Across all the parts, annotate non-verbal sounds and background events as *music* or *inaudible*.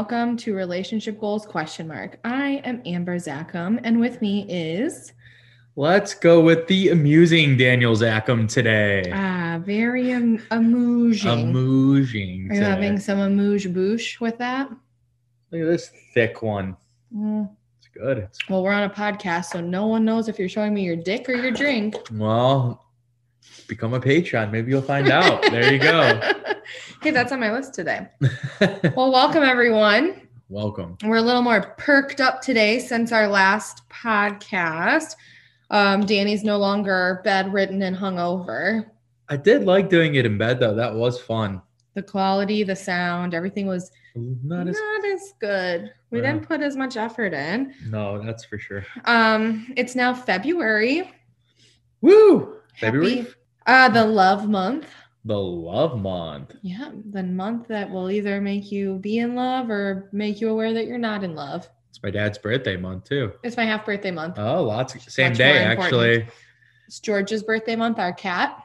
Welcome to Relationship Goals question mark. I am Amber Zackham and with me is Let's go with the amusing Daniel Zackham today. ah very am- amusing. Amusing. Are you today. having some amuse bouche with that? Look at this thick one. Mm, It's good. Well, we're on a podcast, so no one knows if you're showing me your dick or your drink. well, become a Patreon. Maybe you'll find *laughs* out. there you go. *laughs* hey, that's on my list today. *laughs* Well, welcome everyone. Welcome. We're a little more perked up today since our last podcast. Um, Danny's no longer bedridden and hungover. I did like doing it in bed though. That was fun. The quality, the sound, everything was Not as not as good. We Yeah. didn't put as much effort in. no, that's for sure. Um, it's now February. Woo! February, Happy, uh, the love month. the love month. Yeah, the month that will either make you be in love or make you aware that you're not in love. It's my dad's birthday month too. It's my half birthday month. Oh, lots. Same Much day actually. It's George's birthday month, our cat.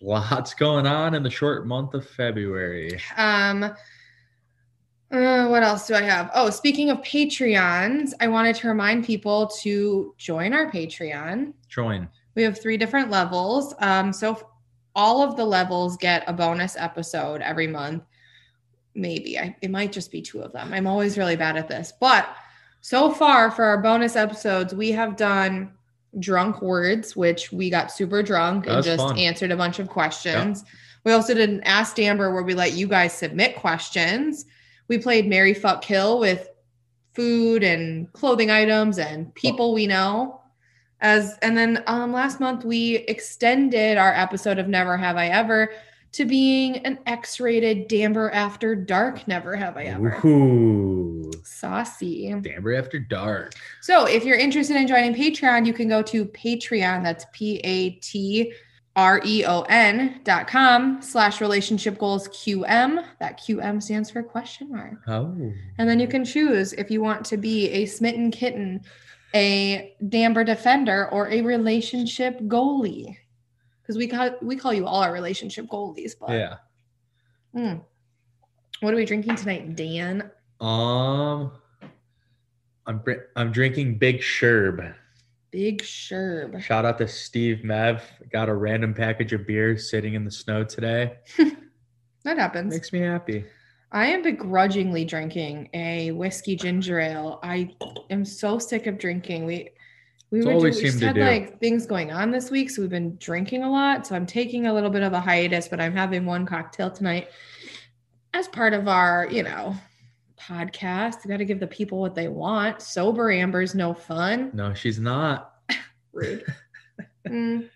Lots going on in the short month of February. Um, uh, what else do I have? Oh, speaking of Patreons, I wanted to remind people to join our Patreon. Join. We have three different levels. Um, so all of the levels get a bonus episode every month. Maybe I, it might just be two of them. I'm always really bad at this, but so far for our bonus episodes, we have done drunk words, which we got super drunk and just fun. answered a bunch of questions. We also did an Ask Amber where we let you guys submit questions. We played Marry Fuck Kill with food and clothing items and people we know. As and then um last month we extended our episode of Never Have I Ever to being an X-rated Damber After Dark Never Have I Ever. Ooh. Saucy. Damber after dark. So if you're interested in joining Patreon, you can go to Patreon. That's P-A-T R-E-O-N dot com slash relationship goals QM. That QM stands for question mark. Oh. And then you can choose if you want to be a smitten kitten, a Damber defender, or a relationship goalie. Because we call we call you all our relationship goalies, but Yeah. Mm. what are we drinking tonight, Dan? Um I'm I'm drinking Big Sherb. Big Sherb. Shout out to Steve Mev. Got a random package of beer sitting in the snow today. *laughs* That happens. Makes me happy. I am begrudgingly drinking a whiskey ginger ale. I am so sick of drinking. We we, were we just to had like things going on this week, so we've been drinking a lot. So I'm taking a little bit of a hiatus, but I'm having one cocktail tonight as part of our, you know, podcast. We got to give the people what they want. Sober Amber's no fun. No, she's not. *laughs* Rude. *laughs* Mm,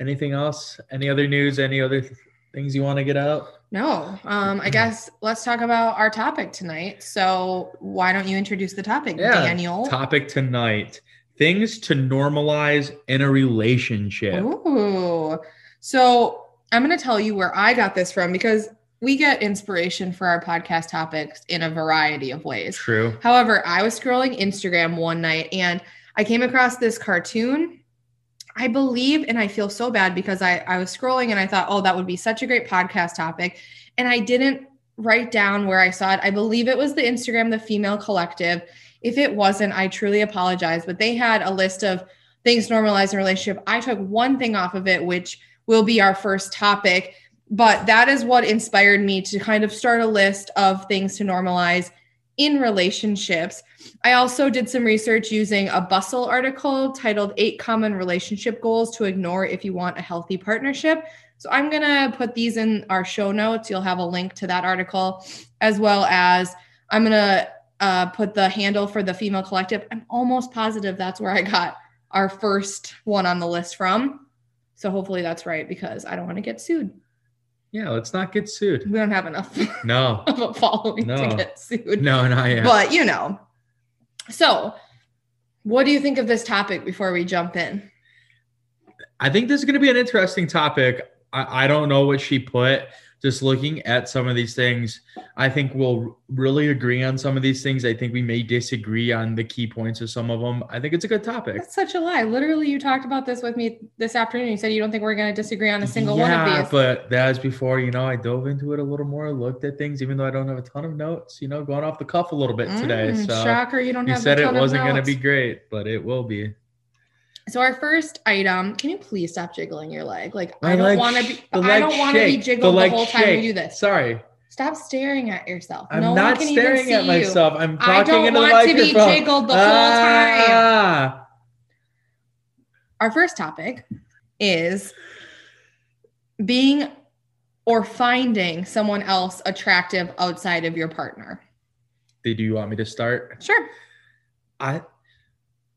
Anything else? Any other news? Any other th- things you want to get out? No. Um, I guess let's talk about our topic tonight. So why don't you introduce the topic, Yeah, Daniel? Topic tonight. Things to normalize in a relationship. Ooh. So I'm going to tell you where I got this from because we get inspiration for our podcast topics in a variety of ways. True. However, I was scrolling Instagram one night and I came across this cartoon. I believe, and I feel so bad because I, I was scrolling and I thought, oh, that would be such a great podcast topic. And I didn't write down where I saw it. I believe it was the Instagram, the Female Collective. If it wasn't, I truly apologize. But they had a list of things to normalize in relationship. I took one thing off of it, which will be our first topic. But that is what inspired me to kind of start a list of things to normalize in relationships. I also did some research using a Bustle article titled Eight Common Relationship Goals to Ignore If You Want a Healthy Partnership. So I'm going to put these in our show notes. You'll have a link to that article, as well as I'm going to uh, put the handle for the female collective. I'm almost positive that's where I got our first one on the list from. So hopefully that's right because I don't want to get sued. Yeah, let's not get sued. We don't have enough No. *laughs* of a following to No. get sued. No, not yet. But you know. So, what do you think of this topic before we jump in? I think this is going to be an interesting topic. I, I don't know what she put, just looking at some of these things, I think we'll really agree on some of these things. I think we may disagree on the key points of some of them. I think it's a good topic. That's such a lie. Literally, you talked about this with me this afternoon. You said you don't think we're going to disagree on a single one of Yeah, these. but that was before, you know, I dove into it a little more, looked at things, even though I don't have a ton of notes, you know, going off the cuff a little bit today. Mm, So shocker, you don't you have. said a it of wasn't going to be great, but it will be. So our first item. Can you please stop jiggling your leg? Like My I don't want to be. the I leg don't want to be the jiggled the, leg whole time shake. we do this. Sorry. Stop staring at yourself. I'm no one not can staring even at you. myself. I'm I talking don't want to be jiggled the whole time. Ah. Our first topic is being or finding someone else attractive outside of your partner. Did you want me to start? Sure. I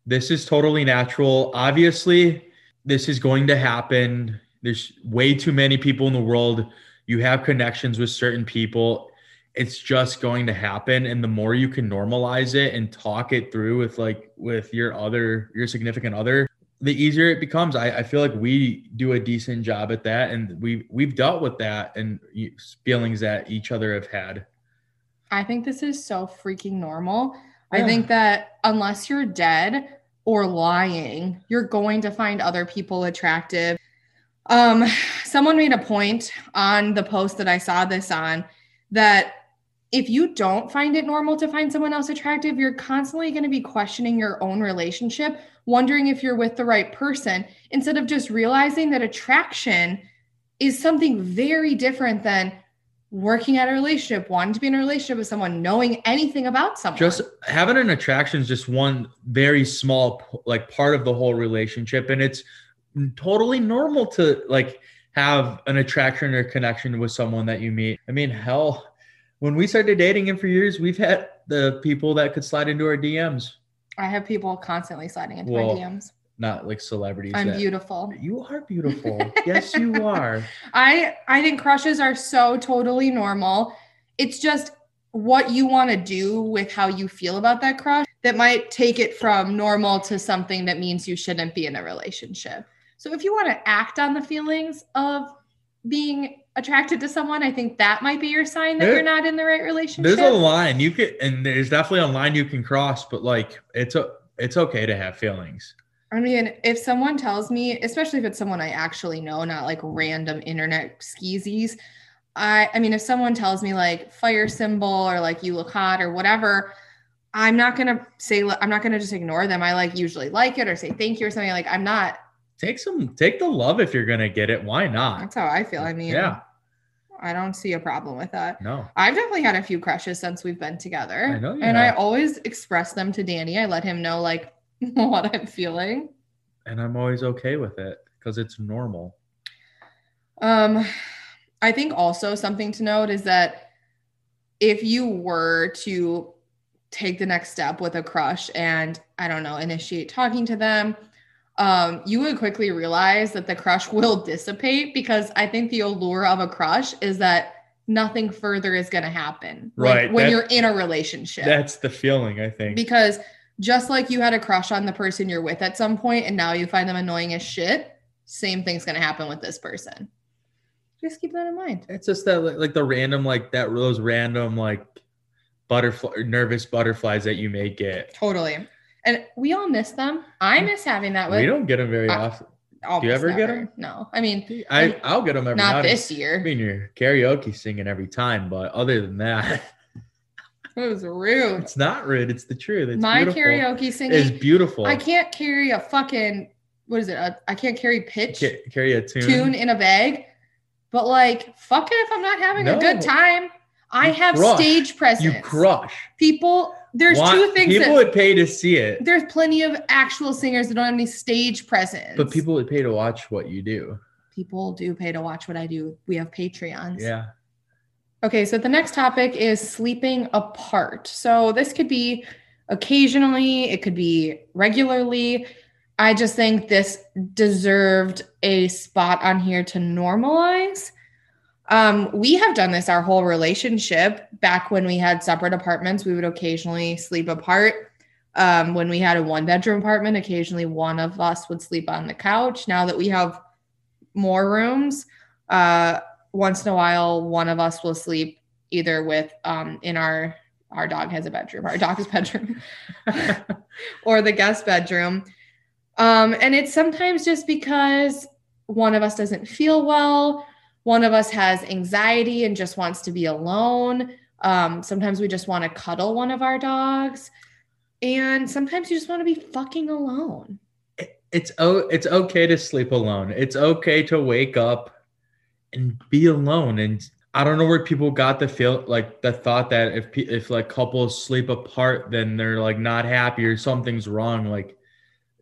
this is totally natural. Obviously, this is going to happen. There's way too many people in the world. You have connections with certain people. It's just going to happen. And the more you can normalize it and talk it through with like with your other, your significant other, the easier it becomes. I, I feel like we do a decent job at that. And we we've dealt with that and feelings that each other have had. I think this is so freaking normal. I think that unless you're dead or lying, you're going to find other people attractive. Um, someone made a point on the post that I saw this on that if you don't find it normal to find someone else attractive, you're constantly going to be questioning your own relationship, wondering if you're with the right person, instead of just realizing that attraction is something very different than working at a relationship, wanting to be in a relationship with someone, knowing anything about someone. just having an attraction is just one very small like part of the whole relationship and it's totally normal to like have an attraction or connection with someone that you meet i mean hell when we started dating and for years we've had the people that could slide into our dms I have people constantly sliding into Well, my DMs. Not like celebrities I'm that- beautiful. you are beautiful *laughs* yes you are I I think crushes are so totally normal. It's just what you want to do with how you feel about that crush that might take it from normal to something that means you shouldn't be in a relationship. So if you want to act on the feelings of being attracted to someone, I think that might be your sign that There- you're not in the right relationship. there's a line you could and there's definitely a line you can cross but like it's a it's okay to have feelings I mean, if someone tells me, especially if it's someone I actually know, not like random internet skeezies, I I mean, if someone tells me like fire symbol or like you look hot or whatever, I'm not gonna say I'm not gonna just ignore them. I like usually like it or say thank you or something. Like I'm not. take some take the love if you're gonna get it why not That's how I feel. I mean, yeah I don't see a problem with that. no I've definitely had a few crushes since we've been together, I know you and I always express them to Danny. I let him know like *laughs* what I'm feeling. and i'm always okay with it because it's normal. Um, I think also something to note is that if you were to take the next step with a crush and I don't know, initiate talking to them, um, you would quickly realize that the crush *laughs* will dissipate because I think the allure of a crush is that nothing further is going to happen. When- Right, when that- you're in a relationship. That's the feeling i think. Because just like you had a crush on the person you're with at some point and now you find them annoying as shit same thing's going to happen with this person. Just keep that in mind. It's just that like, the random like that those random like butterfly nervous butterflies that you may get. Totally. And we all miss them. I mm. miss having that with we don't get them very I- often. Almost do you ever get them? no. I mean i i'll get them every not this I year mean you're karaoke singing every time but other than that *laughs* it was rude it's not rude. It's the truth. It's my beautiful. karaoke singing is beautiful. I can't carry a fucking what is it? I I can't carry pitch? Ca- carry a tune, tune in a bag? But like fuck it if i'm not having a good time. I You have crush. stage presence. you crush. People there's Want- two things people that would pay to see it. there's plenty of actual singers that don't have any stage presence. But people would pay to watch what you do. People do pay to watch what i do. We have patreons. Yeah okay so the next topic is sleeping apart. So this could be occasionally it could be regularly. I just think this deserved a spot on here to normalize. Um, we have done this our whole relationship. Back when we had separate apartments we would occasionally sleep apart. Um, when we had a one bedroom apartment occasionally one of us would sleep on the couch. Now that we have more rooms uh, once in a while, one of us will sleep either with um in our our dog has a bedroom, our dog's *laughs* bedroom, *laughs* or the guest bedroom. Um, and it's sometimes just because one of us doesn't feel well, one of us has anxiety and just wants to be alone. Um, sometimes we just want to cuddle one of our dogs. And sometimes you just want to be fucking alone. it's oh it's okay to sleep alone. It's okay to wake up and be alone. And I don't know where people got the feel like the thought that if if like couples sleep apart, then they're like not happy or something's wrong. Like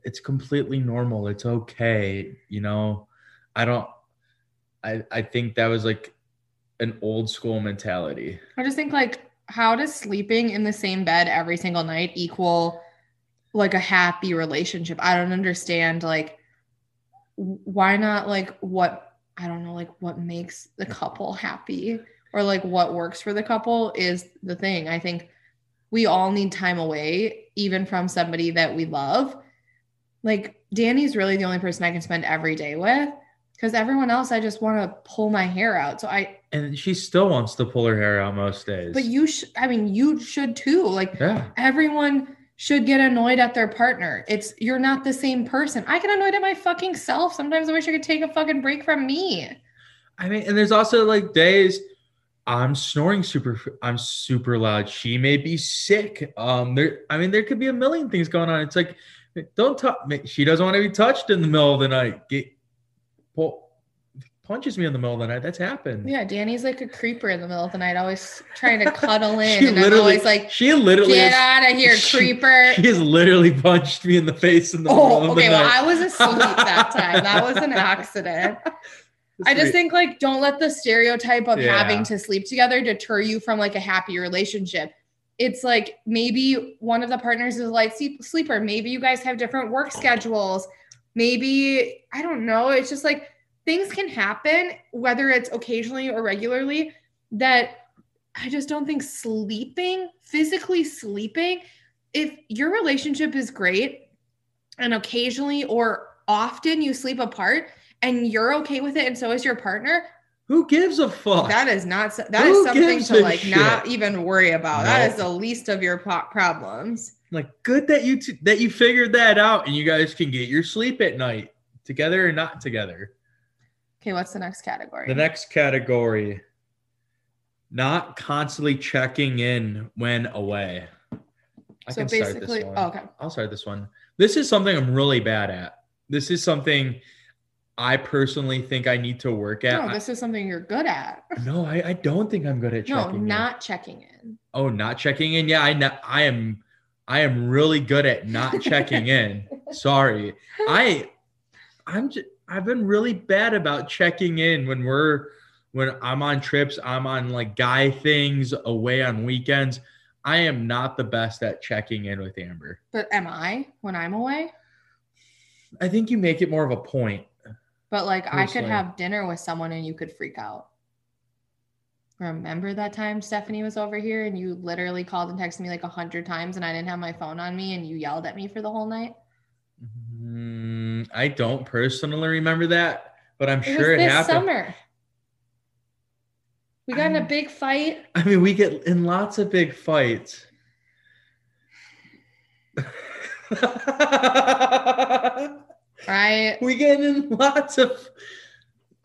it's completely normal. It's okay. You know, I don't. I I think that was like an old school mentality. I just think like how does sleeping in the same bed every single night equal like a happy relationship? I don't understand like why not like what I don't know like what makes the couple happy or like what works for the couple is the thing. I think we all need time away even from somebody that we love. Like Danny's really the only person I can spend every day with because everyone else I just want to pull my hair out. So I And she still wants to pull her hair out most days. but you sh- I mean you should too. Like yeah. everyone should get annoyed at their partner. It's you're not the same person. I get annoyed at my fucking self. Sometimes I wish I could take a fucking break from me. I mean, and there's also like days I'm snoring super I'm super loud. She may be sick. Um there I mean there could be a million things going on. It's like don't touch she doesn't want to be touched in the middle of the night. Get pull punches me in the middle of the night. That's happened. Yeah, Danny's like a creeper in the middle of the night, always trying to cuddle *laughs* in, and I'm always like, She literally "Get out of here, she- creeper!" *laughs* She has literally punched me in the face in the middle Oh, of okay. the Well, night. Okay, well, I was asleep that *laughs* time. That was an accident. I just think like don't let the stereotype of Yeah. having to sleep together deter you from like a happy relationship. It's like maybe one of the partners is a light sleeper. Maybe you guys have different work schedules. Maybe I don't know. It's just like things can happen whether it's occasionally or regularly that I just don't think sleeping, physically sleeping, if your relationship is great and occasionally or often you sleep apart and you're okay with it and so is your partner, who gives a fuck? that is not that Who is something to like not even worry about. That Nope. is the least of your problems. like good that you t- that you figured that out and you guys can get your sleep at night together or not together. Okay, what's the next category? The next category not constantly checking in when away. I so can start this one. oh, okay. I'll start this one. This is something I'm really bad at. This is something I personally think I need to work at. No, this is something you're good at. *laughs* No, I, I don't think I'm good at No, checking. in. not checking in. Oh, not checking in. Yeah, I know. I am. I am really good at not checking in. *laughs* Sorry, I. I'm. Just, I've been really bad about checking in when we're when I'm on trips. I'm on like guy things away on weekends. I am not the best at checking in with Amber. But am I when I'm away? I think you make it more of a point. But like I could have dinner with someone and you could freak out. Remember that time Stephanie was over here and you literally called and texted me like a hundred times and I didn't have my phone on me and you yelled at me for the whole night? Mm-hmm. Mm, I don't personally remember that, but I'm It sure was it this happened. summer. We got in a big fight. I mean, we get in lots of big fights. *laughs* I we get in lots of.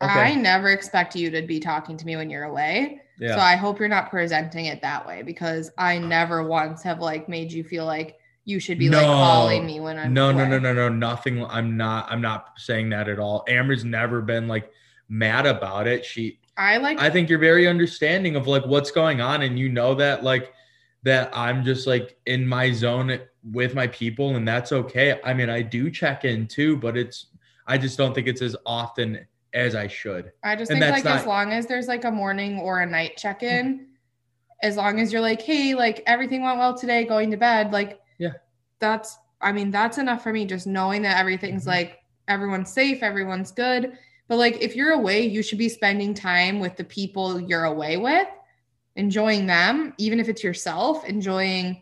I never expect you to be talking to me when you're away. Yeah. So I hope you're not presenting it that way because I never once have like made you feel like you should be like No. calling me when I'm no, no, away. no, no, no, nothing. I'm not. I'm not saying that at all. Amber's never been like mad about it. She. I like I think you're very understanding of like what's going on, and you know that like that I'm just like in my zone with my people, and that's okay. I mean, I do check in too, but it's. I just don't think it's as often as I should. I just And think like as long as there's like a morning or a night check-in, mm-hmm. as long as you're like, hey, like everything went well today, going to bed, like. That's I mean, that's enough for me. Just knowing that everything's Mhm. like everyone's safe, everyone's good. But like if you're away, you should be spending time with the people you're away with, enjoying them, even if it's yourself, enjoying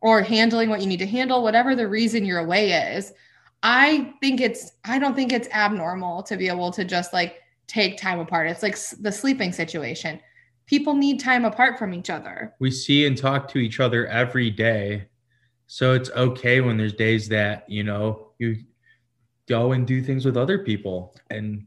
or handling what you need to handle, whatever the reason you're away is. I think it's I don't think it's abnormal to be able to just like take time apart. It's like the sleeping situation. People need time apart from each other. we see and talk to each other every day. So it's okay when there's days that, you know, you go and do things with other people and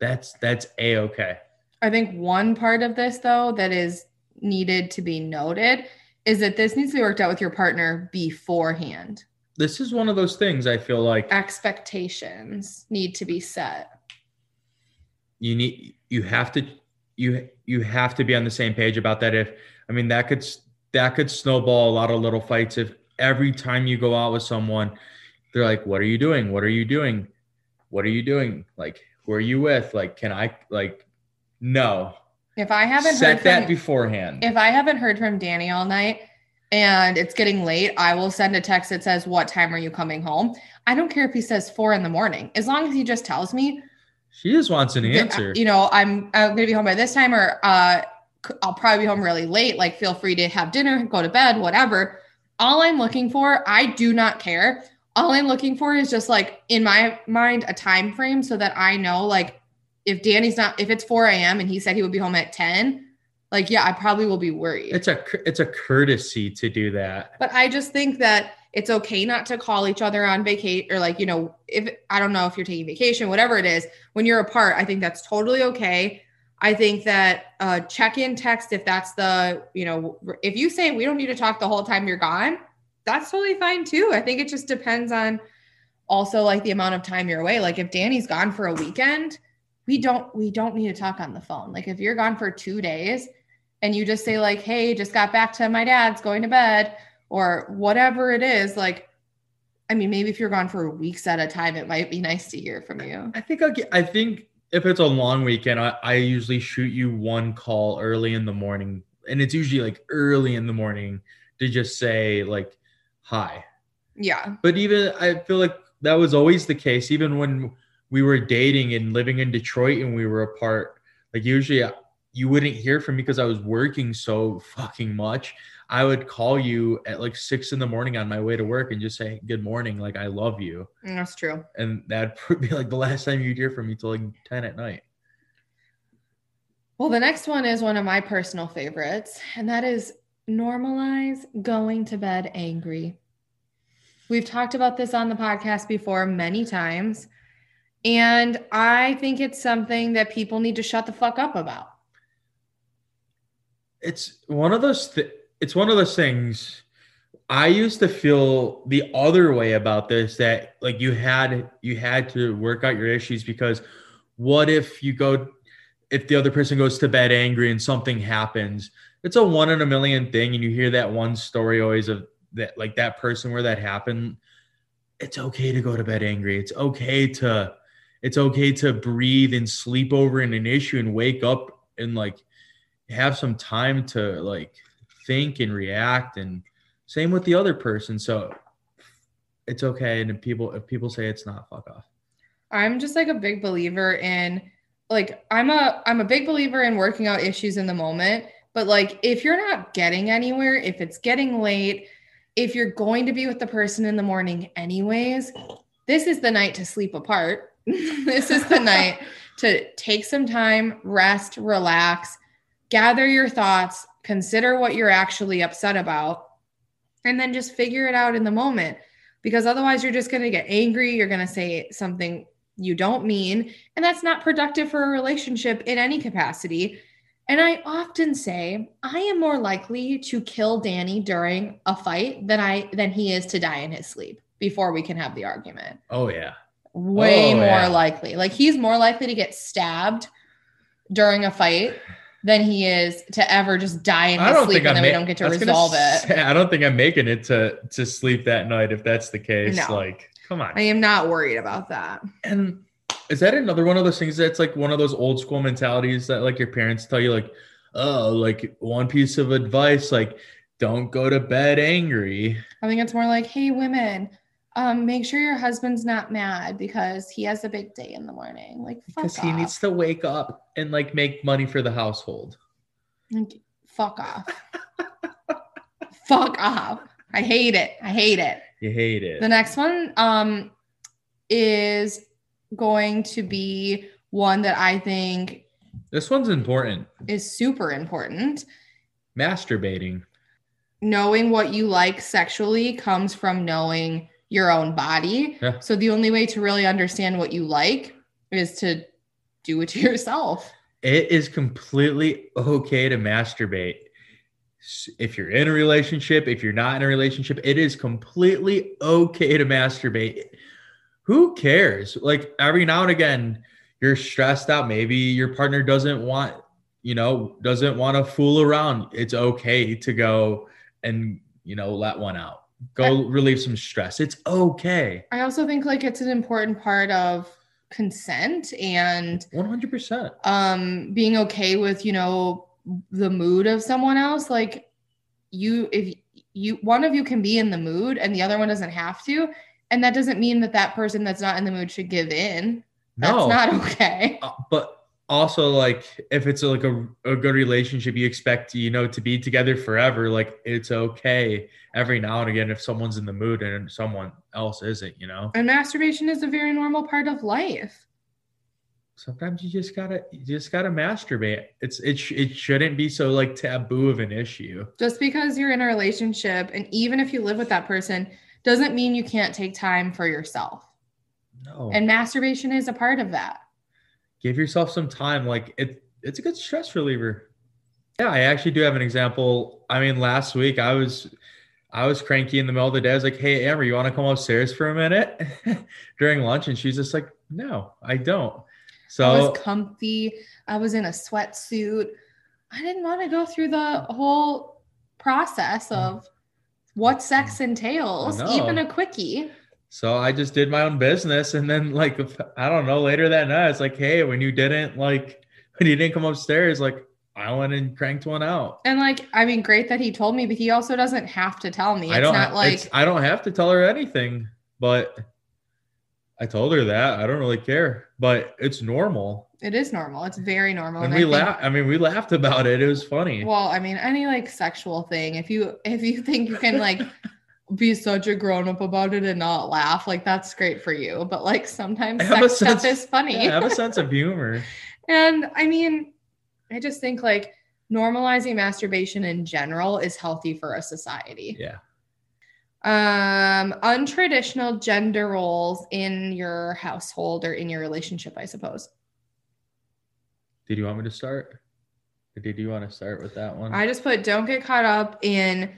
that's that's a okay. I think one part of this, though, that is needed to be noted is that this needs to be worked out with your partner beforehand. This is one of those things I feel like Expectations need to be set. you need you have to you you have to be on the same page about that if I mean that could that could snowball a lot of little fights if every time you go out with someone they're like what are you doing what are you doing what are you doing like who are you with like can I like no If I haven't set heard that from, beforehand if I haven't heard from Danny all night and it's getting late, I will send a text that says, What time are you coming home? I don't care if he says four in the morning. As long as he just tells me, she just wants an that, answer you know, I'm, I'm to be home by this time or uh, I'll probably be home really late. Like, feel free to have dinner, go to bed, whatever. All I'm looking for, I do not care. All I'm looking for is just like in my mind a time frame so that I know like if Danny's not if it's 4 a.m. and he said he would be home at 10, like yeah, I probably will be worried. it's a it's a courtesy to do that But I just think that it's okay not to call each other on vacation or like, you know, if I don't know if you're taking vacation, whatever it is, when you're apart, I think that's totally okay. I think that uh, check in text, if that's the, you know, if you say we don't need to talk the whole time you're gone, that's totally fine too. I think it just depends on also like the amount of time you're away. Like if Danny's gone for a weekend, we don't we don't need to talk on the phone. Like if you're gone for 2 days and you just say like, "Hey, just got back to my dad's, going to bed," or whatever it is, like I mean, maybe if you're gone for weeks at a time, it might be nice to hear from you. I think I'll get, I think if it's a long weekend, I, I usually shoot you one call early in the morning, and it's usually like early in the morning to just say like hi. Yeah. But even I feel like that was always the case, even when we were dating and living in Detroit and we were apart. Like usually uh, you wouldn't hear from me because I was working so fucking much. I would call you at like six in the morning on my way to work and just say good morning, like I love you, mm, That's true. and that'd *laughs* be like the last time you'd hear from me till like ten at night. Well, the next one is one of my personal favorites, and that is normalize going to bed angry. We've talked about this on the podcast before many times, and I think it's something that people need to shut the fuck up about. it's one of those th- it's one of those things i used to feel the other way about this that like you had you had to work out your issues because what if you go if the other person goes to bed angry and something happens? It's a one in a million thing and you hear that one story always of that like that person where that happened. It's okay to go to bed angry. It's okay to it's okay to breathe and sleep over in an issue and wake up and like have some time to like think and react and same with the other person so it's okay and if people if people say it's not fuck off I'm just like a big believer in like I'm a I'm a big believer in working out issues in the moment, but like if you're not getting anywhere, if it's getting late, if you're going to be with the person in the morning anyways, this is the night to sleep apart. *laughs* this is the night *laughs* to take some time, rest, relax, gather your thoughts, consider what you're actually upset about, and then just figure it out in the moment. Because otherwise, you're just going to get angry. You're going to say something you don't mean, and that's not productive for a relationship in any capacity. And I often say I am more likely to kill Danny during a fight than I than he is to die in his sleep before we can have the argument oh yeah way Oh, more yeah. likely. Like he's more likely to get stabbed during a fight than he is to ever just die in his sleep and then we don't get to I was gonna resolve it. say, *laughs* I don't think I'm making it to to sleep that night if that's the case. No. Like, come on. I am not worried about that. And is that another one of those things that's like one of those old school mentalities that like your parents tell you like, oh, like one piece of advice, like don't go to bed angry. I think it's more like, hey, women, um, make sure your husband's not mad because he has a big day in the morning. Like, Because off. he needs to wake up and like make money for the household. Like, fuck off. fuck off. I hate it. I hate it. You hate it. The next one um, is going to be one that I think This one's important. is super important. Masturbating. Knowing what you like sexually comes from knowing your own body. Yeah. So the only way to really understand what you like is to do it to *laughs* yourself. It is completely okay to masturbate. If you're in a relationship, if you're not in a relationship, it is completely okay to masturbate. Who cares? Like every now and again, you're stressed out. Maybe your partner doesn't want, you know, doesn't want to fool around. It's okay to go and, you know, let one out. Go relieve some stress. It's okay. I also think like it's an important part of consent and 100%. um being okay with, you know, the mood of someone else like you if you one of you can be in the mood and the other one doesn't have to and that doesn't mean that that person that's not in the mood should give in. That's No. not okay. Uh, but also like if it's like a, a good relationship you expect you know to be together forever like it's okay every now and again if someone's in the mood and someone else isn't you know And masturbation is a very normal part of life. sometimes you just gotta you just gotta masturbate it's it, sh- it shouldn't be so like taboo of an issue Just because you're in a relationship and even if you live with that person doesn't mean you can't take time for yourself. no And masturbation is a part of that. Give yourself some time like it it's a good stress reliever. Yeah i actually do have an example. I mean last week i was i was cranky in the middle of the day. I was like hey amber you want to come upstairs for a minute? *laughs* During lunch and she's just like no i don't. So I was comfy. I was in a sweatsuit. I didn't want to go through the whole process of what mm-hmm. sex entails, even a quickie. So i just did my own business and then like i don't know later that night it's like hey when you didn't like *laughs* when you didn't come upstairs like i went and cranked one out And like, I mean, great that he told me, but he also doesn't have to tell me. It's I don't not like I don't have to tell her anything, but I told her that I don't really care, but it's normal. it is normal. It's very normal. And I we laughed. I mean, we laughed about it. It was funny. Well, I mean, any like sexual thing, if you if you think you can like be such a grown up about it and not laugh, like that's great for you. But like sometimes I sex stuff sense- is funny. Yeah, have a *laughs* sense of humor. And I mean, I just think like normalizing masturbation in general is healthy for a society. Yeah. Um, untraditional gender roles in your household or in your relationship, I suppose. Did you want me to start? Or did you want to start with that one? I just put don't get caught up in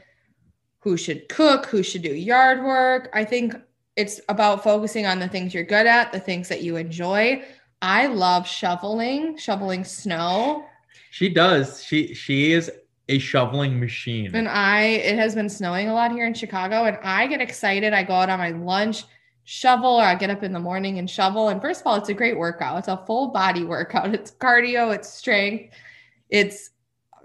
who should cook, who should do yard work. I think it's about focusing on the things you're good at, the things that you enjoy. I love shoveling, shoveling snow. she does. She she is a shoveling machine. And I, it has been snowing a lot here in Chicago, and I get excited. I go out on my lunch, shovel, or I get up in the morning and shovel. And first of all, it's a great workout. It's a full body workout. It's cardio, it's strength. It's,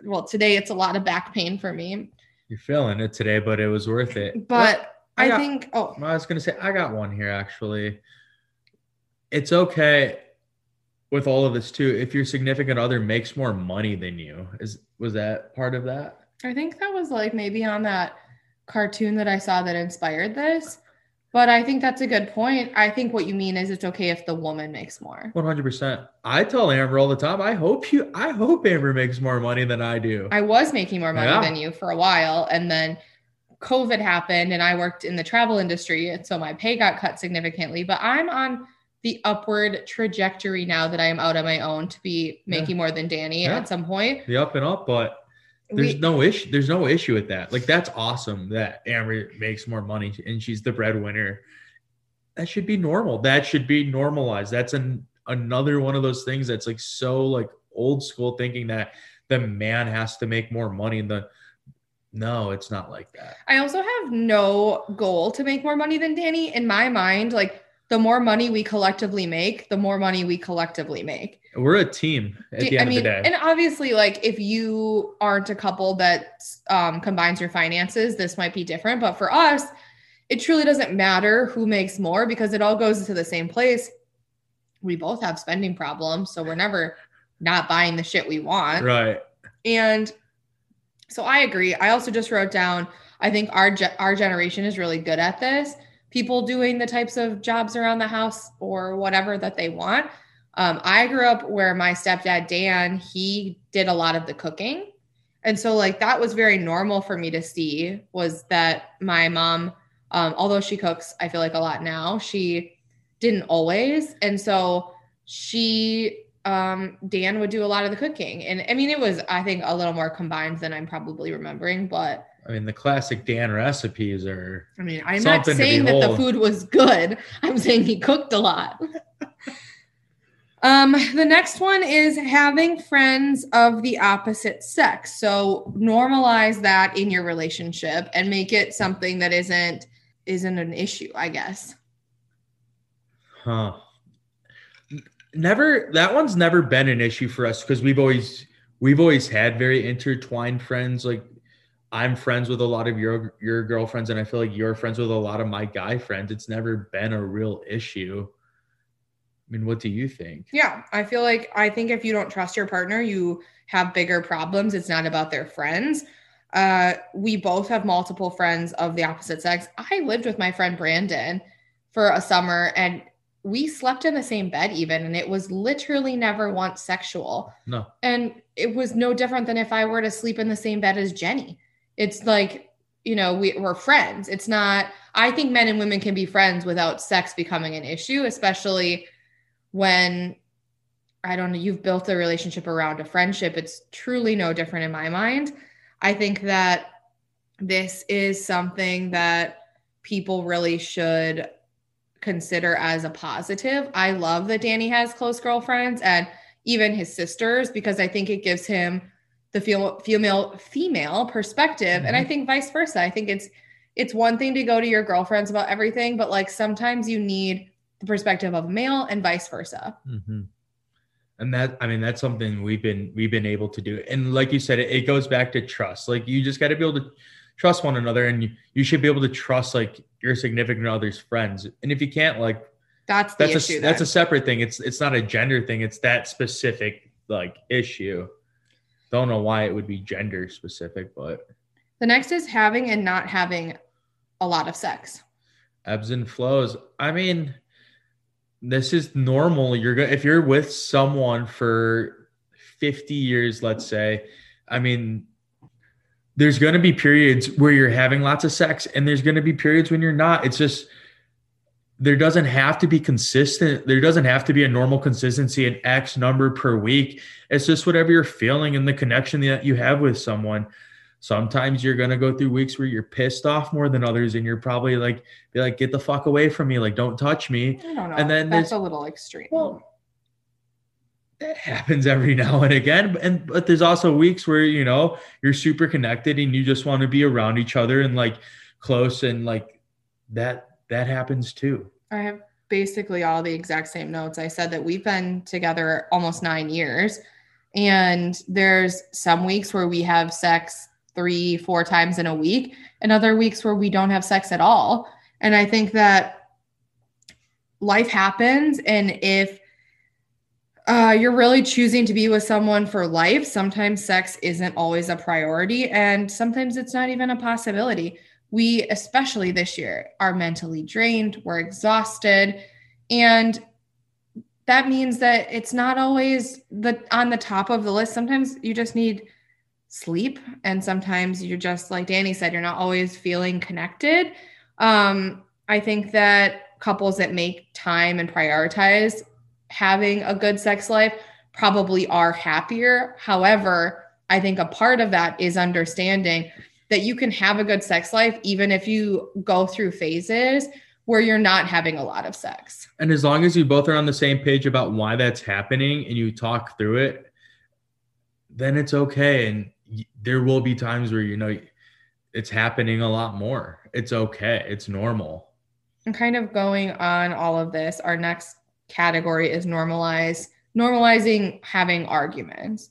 well, today it's a lot of back pain for me. You're feeling it today, but it was worth it. But I I, got- think, oh, I was gonna say I got one here actually. It's okay with all of this too. If your significant other makes more money than you, is was that part of that? I think that was like maybe on that cartoon that I saw that inspired this. But I think that's a good point. I think what you mean is it's okay if the woman makes more. One hundred percent. I tell Amber all the time. I hope you. I hope Amber makes more money than I do. I was making more money Yeah. than you for a while. And then COVID happened and I worked in the travel industry. And so my pay got cut significantly. But I'm on the upward trajectory now that I am out on my own to be Yeah. making more than Danny Yeah. at some point. the up and up, but there's We- no issue. There's no issue with that. Like that's awesome that Amber makes more money and she's the breadwinner. That should be normal. That should be normalized. That's an another one of those things that's like so like old school thinking that the man has to make more money and the no, it's not like that. I also have no goal to make more money than Danny. In my mind, like the more money we collectively make, the more money we collectively make. We're a team at the I end mean, of the day. and obviously, like if you aren't a couple that um, combines your finances, this might be different. But for us, it truly doesn't matter who makes more because it all goes into the same place. We both have spending problems, so we're never not buying the shit we want. right. And so I agree. I also just wrote down. I think our ge- our generation is really good at this. People doing the types of jobs around the house or whatever that they want. Um, I grew up where my stepdad, Dan, he did a lot of the cooking. And so, like, that was very normal for me to see was that my mom, um, although she cooks, I feel like a lot now, she didn't always. And so, she, um, Dan would do a lot of the cooking. And I mean, it was, I think, a little more combined than I'm probably remembering, but I mean, the classic Dan recipes are. I mean, I'm not saying that the food was good. *laughs* I'm saying he cooked a lot. *laughs* um, the next one is having friends of the opposite sex. So normalize that in your relationship and make it something that isn't isn't an issue, I guess. Huh. Never that one's never been an issue for us because we've always we've always had very intertwined friends like I'm friends with a lot of your your girlfriends, and I feel like you're friends with a lot of my guy friends. It's never been a real issue. I mean, what do you think? Yeah, I feel like I think if you don't trust your partner, you have bigger problems. It's not about their friends. Uh, we both have multiple friends of the opposite sex. I lived with my friend Brandon for a summer, and we slept in the same bed even and it was literally never once sexual. No. And it was no different than if i were to sleep in the same bed as jenny. It's like you know we, we're friends. It's not i think men and women can be friends without sex becoming an issue especially when i don't know you've built a relationship around a friendship. It's truly no different in my mind. I think that this is something that people really should consider as a positive i love that danny has close girlfriends and even his sisters because i think it gives him the female female female perspective mm-hmm. and i mm-hmm. think vice versa i think it's it's one thing to go to your girlfriends about everything but like sometimes you need the perspective of a male and vice versa mm-hmm. and that i mean that's something we've been we've been able to do and like you said it, it goes back to trust like you just got to be able to trust one another and you, you should be able to trust like your significant other's friends and if you can't like that's that's issue, a that's a separate thing it's it's not a gender thing it's that specific like issue don't know why it would be gender specific, but the next is having and not having a lot of sex. Ebbs and flows. I mean, this is normal. You're going if you're with someone for 50 years, let's say, I mean, there's going to be periods where you're having lots of sex and there's going to be periods when you're not. It's just there doesn't have to be consistent. There doesn't have to be a normal consistency in X number per week. It's just whatever you're feeling and the connection that you have with someone. Sometimes you're gonna go through weeks where you're pissed off more than others, and you're probably like, be like, get the fuck away from me, like don't touch me. I don't know. And then that's a little extreme. Well, that happens every *laughs* now and again. And but there's also weeks where you know you're super connected and you just want to be around each other and like close and like that that happens too. I have basically all the exact same notes. I said that we've been together almost nine years, and there's some weeks where we have sex three, four times in a week, and other weeks where we don't have sex at all. And I think that life happens, and if uh, you're really choosing to be with someone for life, sometimes sex isn't always a priority, and sometimes it's not even a possibility we, especially this year, are mentally drained, we're exhausted. And that means that it's not always the on the top of the list. Sometimes you just need sleep and sometimes you're just like Danny said you're not always feeling connected. Um I think that couples that make time and prioritize having a good sex life probably are happier. However, I think a part of that is understanding that you can have a good sex life even if you go through phases where you're not having a lot of sex. And as long as you both are on the same page about why that's happening and you talk through it, then it's okay. And there will be times where you know it's happening a lot more. It's okay. It's normal. And kind of going on all of this, our next category is normalize normalizing having arguments.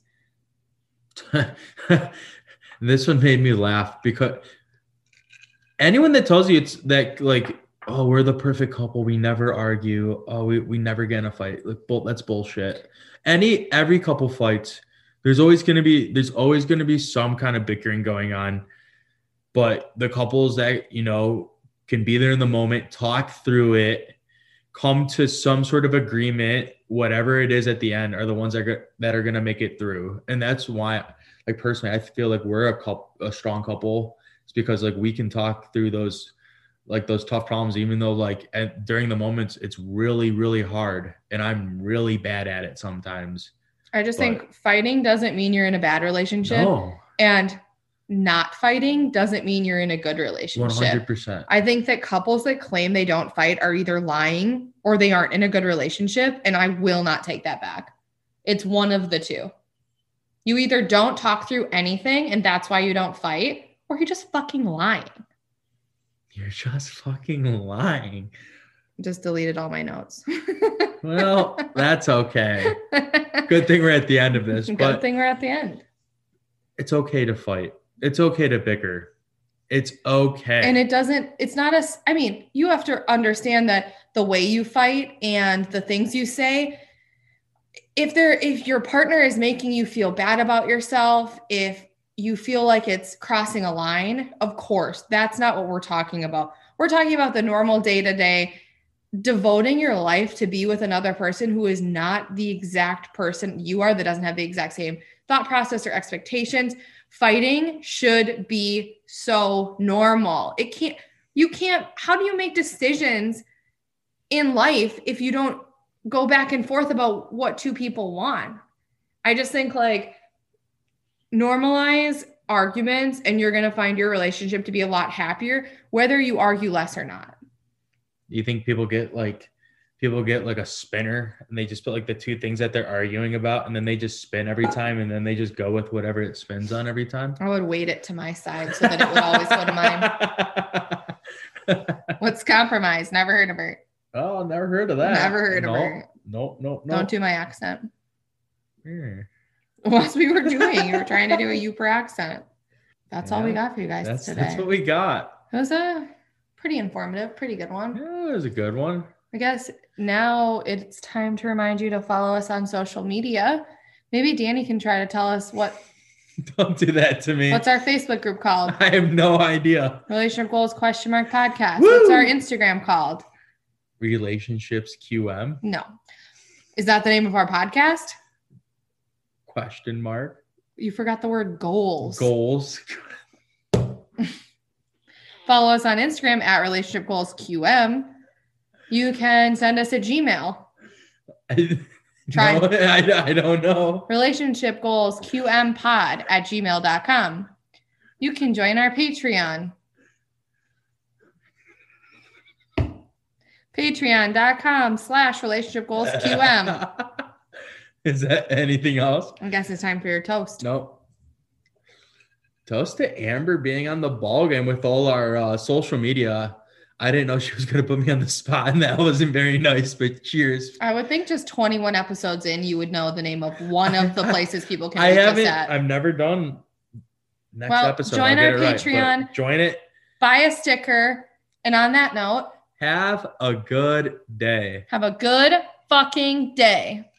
*laughs* this one made me laugh because anyone that tells you it's that like oh we're the perfect couple we never argue oh we, we never get in a fight like bull, that's bullshit any every couple fights there's always going to be there's always going to be some kind of bickering going on but the couples that you know can be there in the moment talk through it come to some sort of agreement whatever it is at the end are the ones that are, that are going to make it through. And that's why like personally i feel like we're a couple a strong couple. It's because like we can talk through those like those tough problems even though like at, during the moments it's really really hard. And i'm really bad at it sometimes. I just But- think fighting doesn't mean you're in a bad relationship, no. And not fighting doesn't mean you're in a good relationship. 100% I think that couples that claim they don't fight are either lying or they aren't in a good relationship. And I will not take that back. It's one of the two. You either don't talk through anything and that's why you don't fight, or you're just fucking lying. you're just fucking lying Just deleted all my notes. *laughs* well that's okay *laughs* good thing we're at the end of this Good but thing we're at the end. it's okay to fight it's okay to bicker it's okay And it doesn't, it's not a, I mean, you have to understand that the way you fight and the things you say, if there, if your partner is making you feel bad about yourself, if you feel like it's crossing a line, of course, that's not what we're talking about. We're talking about the normal day to day, devoting your life to be with another person who is not the exact person you are, that doesn't have the exact same thought process or expectations. Fighting should be so normal. It can't, you can't, how do you make decisions in life if you don't go back and forth about what two people want? I just think like normalize arguments and you're going to find your relationship to be a lot happier, whether you argue less or not. you think people get like people get like a spinner and they just put like the two things that they're arguing about and then they just spin every time and then they just go with whatever it spins on every time I would weight it to my side so that it would always go to mine. *laughs* What's compromise? Never heard of it. oh never heard of that Never heard of it. no no no Don't do my accent. Hmm. What we were doing, you were trying to do a *laughs* Yooper accent. That's all we got for you guys that's today. that's what we got it was a pretty informative, pretty good one. yeah it was a good one I guess now it's time to remind you to follow us on social media. Maybe Danny can try to tell us what *laughs* don't do that to me what's our Facebook group called. *laughs* i have no idea Relationship goals question mark podcast. Woo! What's our Instagram called? relationships qm No. Is that the name of our podcast? question mark You forgot the word goals. goals *laughs* Follow us on Instagram at relationship goals QM. You can send us a Gmail, *laughs* I, Try. no, I, I don't know relationship goals QM pod at gmail.com. You can join our Patreon. Patreon.com slash relationship goals *laughs* QM. Is that anything else? I guess it's time for your toast. No. Toast to Amber being on the ball game with all our uh, social media. I didn't know she was going to put me on the spot, and that wasn't very nice. But cheers. I would think just 21 episodes in, you would know the name of one of the *laughs* places people can I haven't. at. I've never done. Next Well, episode. join I'll our it right, Patreon. join it. Buy a sticker. And on that note, Have a good day. have a good fucking day.